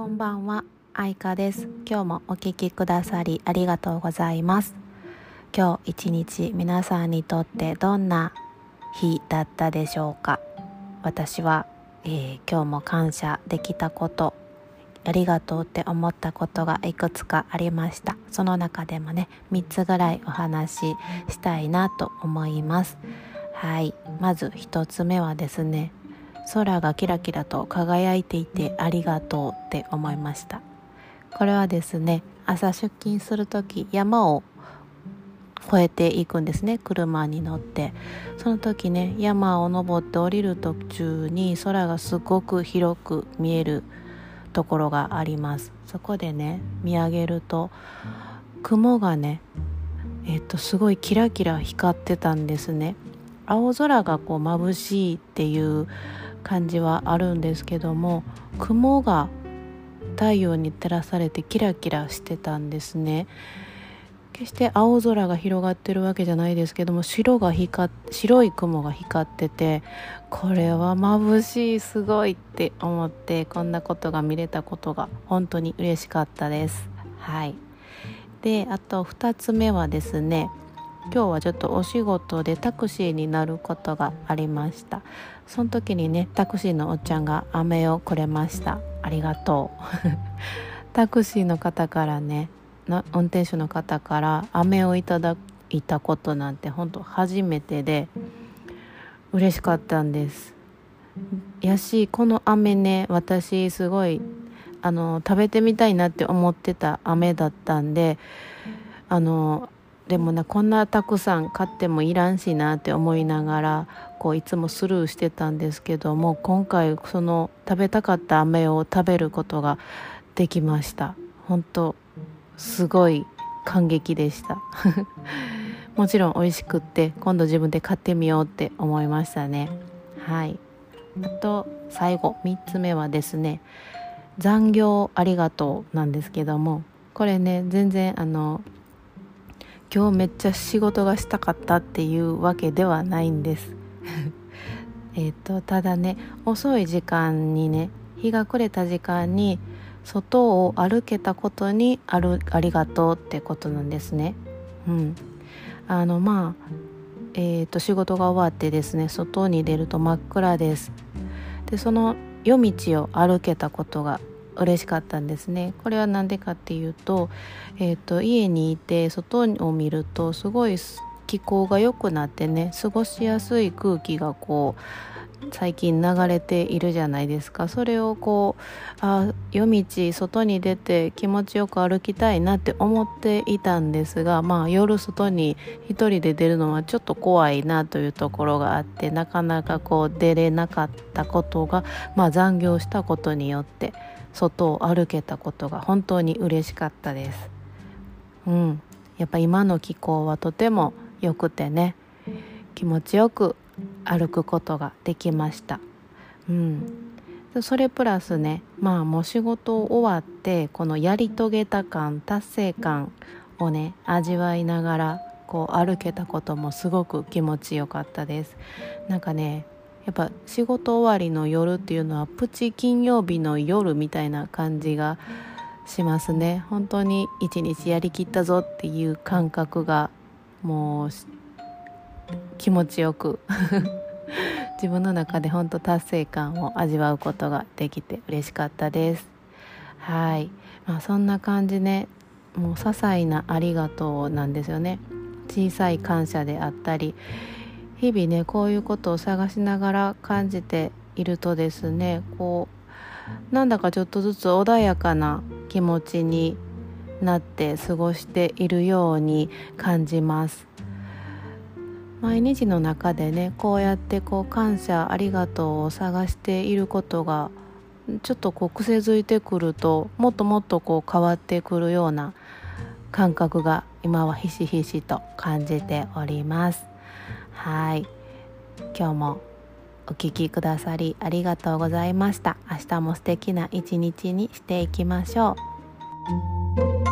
こんばんは、愛花です。今日もお聞きくださりありがとうございます。今日一日皆さんにとってどんな日だったでしょうか？私は、えー今日も感謝できたこと、ありがとうって思ったことがいくつかありました。その中でもね、3つぐらいお話ししたいなと思います。はい、まず1つ目はですね、空がキラキラと輝いていてありがとうって思いました。これはですね朝出勤する時山を越えていくんですね。車に乗って。その時ね山を登って降りる途中に空がすごく広く見えるところがあります。そこでね見上げると雲がねえっとすごいキラキラ光ってたんですね。青空がこう眩しいっていう感じはあるんですけども雲が太陽に照らされてキラキラしてたんですね。決して青空が広がってるわけじゃないですけども白が光っ白い雲が光っててこれは眩しいすごいって思ってこんなことが見れたことが本当に嬉しかったです。はい。であと2つ目はですね今日はちょっとお仕事でタクシーになることがありました。その時にねタクシーのおっちゃんが飴をくれました。ありがとう。タクシーの方からね運転手の方から飴をいただいたことなんて本当初めてで嬉しかったんです。やしこの飴ね私すごいあの食べてみたいなって思ってた飴だったんであのでもなこんなたくさん買ってもいらんしなって思いながらこういつもスルーしてたんですけども今回その食べたかった飴を食べることができました。本当すごい感激でした。もちろん美味しくって今度自分で買ってみようって思いましたね。はい。あと最後3つ目はですね残業ありがとうなんですけどもこれね全然あの今日めっちゃ仕事がしたかったっていうわけではないんです。えっとただね遅い時間にね日が暮れた時間に外を歩けたことにあるありがとうってことなんですね。うん。あのまあえー、と仕事が終わってですね外に出ると真っ暗です。でその夜道を歩けたことが嬉しかったんですね。これは何でかっていうと,、えー、と家にいて外を見るとすごい気候が良くなってね過ごしやすい空気がこう最近流れているじゃないですか。それをこうあ夜道外に出て気持ちよく歩きたいなって思っていたんですがまあ夜外に一人で出るのはちょっと怖いなというところがあってなかなかこう出れなかったことがまあ残業したことによって外を歩けたことが本当に嬉しかったです。うん。やっぱ今の気候はとても良くてね気持ちよく歩くことができました。うん。それプラスねまあもう仕事終わってこのやり遂げた感達成感をね味わいながらこう歩けたこともすごく気持ちよかったです。なんかねやっぱ仕事終わりの夜っていうのはプチ金曜日の夜みたいな感じがしますね。本当に一日やりきったぞっていう感覚がもう気持ちよく。自分の中で本当達成感を味わうことができて嬉しかったです。はい。まあそんな感じね。もう些細なありがとうなんですよね。小さい感謝であったり日々ねこういうことを探しながら感じているとですねこうなんだかちょっとずつ穏やかな気持ちになって過ごしているように感じます。毎日の中でねこうやってこう感謝ありがとうを探していることがちょっとこう癖づいてくるともっともっとこう変わってくるような感覚が今はひしひしと感じております。はい。今日もお聴きくださりありがとうございました。明日も素敵な一日にしていきましょう。